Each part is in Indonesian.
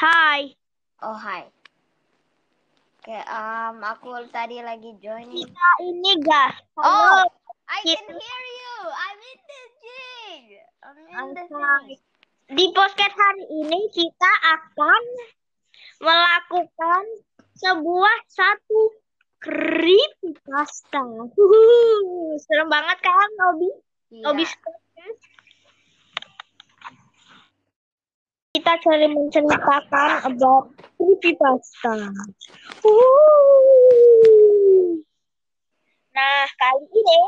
Hai. Oh, hai. Oke, um, aku tadi lagi joining. Kita ini gas. Oh. I can hear you. I'm in the gym. I'm in the thing. Di podcast hari ini kita akan melakukan sebuah satu creepypasta. Huhu. Serem banget kan, Obi? Iya. Obi podcast. Kita cari menceritakan about creepypasta. Nah, kali ini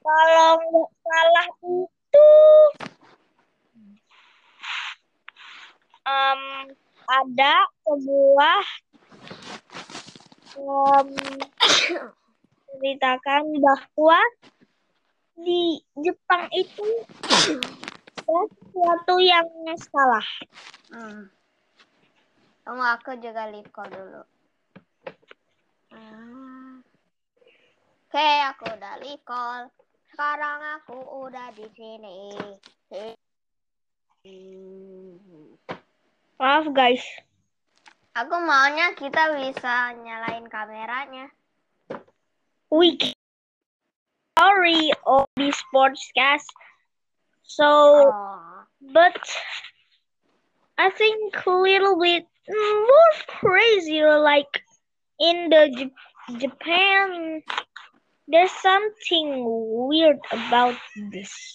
kalau nggak salah itu em, ada sebuah em, ceritakan bahwa di Jepang itu sesuatu yang salah. Hmm. Tunggu aku juga leave call dulu. Ah. Oke, aku udah leave call. Sekarang aku udah di sini. Hmm. Maaf guys. Aku maunya kita bisa nyalain kameranya. Can- sorry the sportscast. So, Oh. but I think a little bit more crazy. Like in the J- Japan, there's something weird about this.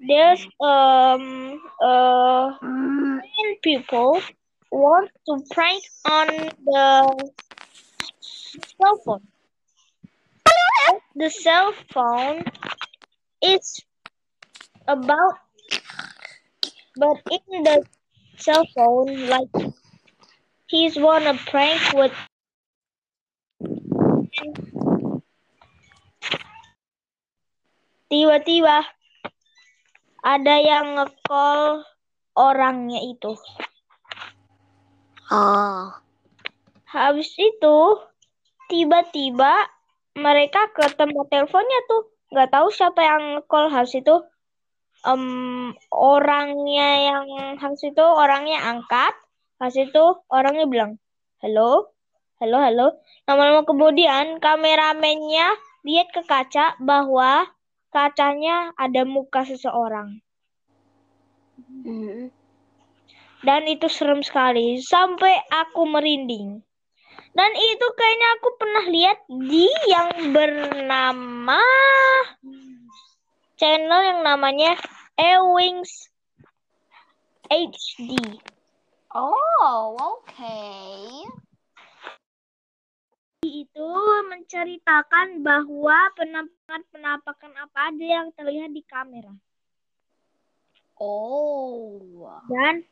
There's um uh Hmm. people want to prank on the cell phone. The cell phone is about, but in the cell phone, like he's wanna prank with. Tiba-tiba ada yang nge-call orangnya itu. Oh. Habis itu tiba-tiba mereka ke tempat teleponnya tuh nggak tahu siapa yang call habis itu em, orangnya yang habis itu orangnya angkat habis itu orangnya bilang halo halo halo lama-lama kemudian kameramennya lihat ke kaca bahwa kacanya ada muka seseorang Hmm. dan itu serem sekali sampai aku merinding. Dan itu kayaknya aku pernah lihat di yang bernama channel yang namanya Ewings HD. Oh, okay. Itu menceritakan bahwa penampakan-penampakan apa ada yang terlihat di kamera. Oh. Dan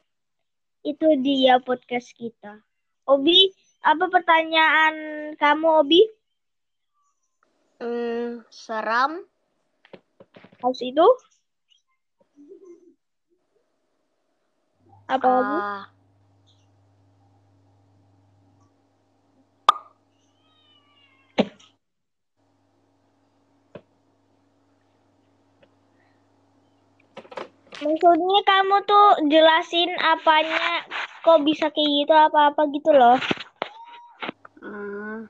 itu dia podcast kita. Obi, apa pertanyaan kamu, Obi? Hmm, seram. Habis itu? Apa lagi? Ah, Maksudnya kamu tuh jelasin apanya kok bisa kayak gitu apa-apa gitu loh. hmm,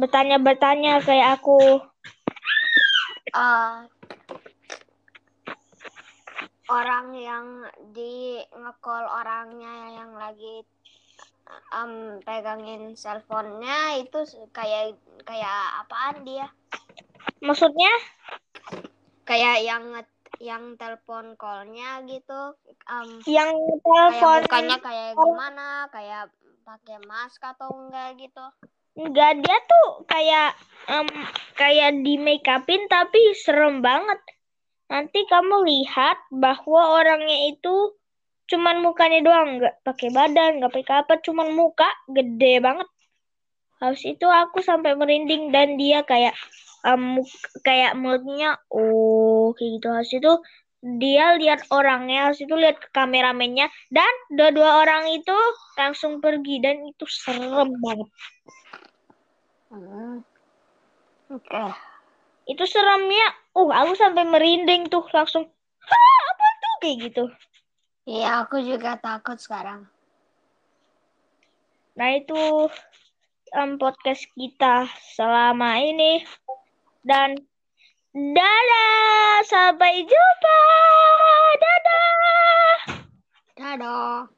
Bertanya-bertanya kayak aku. Ah, orang yang di ngecall orangnya yang lagi um, pegangin cellphone-nya itu kayak kayak apaan dia? Maksudnya? Kayak yang yang telepon call-nya gitu. Um, Yang kayak telepon mukanya kayak gimana? Kayak pakai mask atau enggak gitu? Enggak dia tuh kayak em, kayak di make upin tapi serem banget. Nanti kamu lihat bahwa orangnya itu cuman mukanya doang, nggak pakai badan, nggak pakai apa, cuman muka gede banget. Habis itu aku sampai merinding dan dia kayak muk- kayak mulutnya oh kayak gitu. Habis itu dia lihat orangnya, habis itu lihat ke kameramennya dan dua-dua orang itu langsung pergi dan itu serem banget. Hmm. Oke. Itu seremnya, uh aku sampai merinding tuh langsung. Hah, apa tuh kayak gitu. Iya, aku juga takut sekarang. Nah itu um, podcast kita selama ini dan Dadah, sampai jumpa. Dadah. Dadah.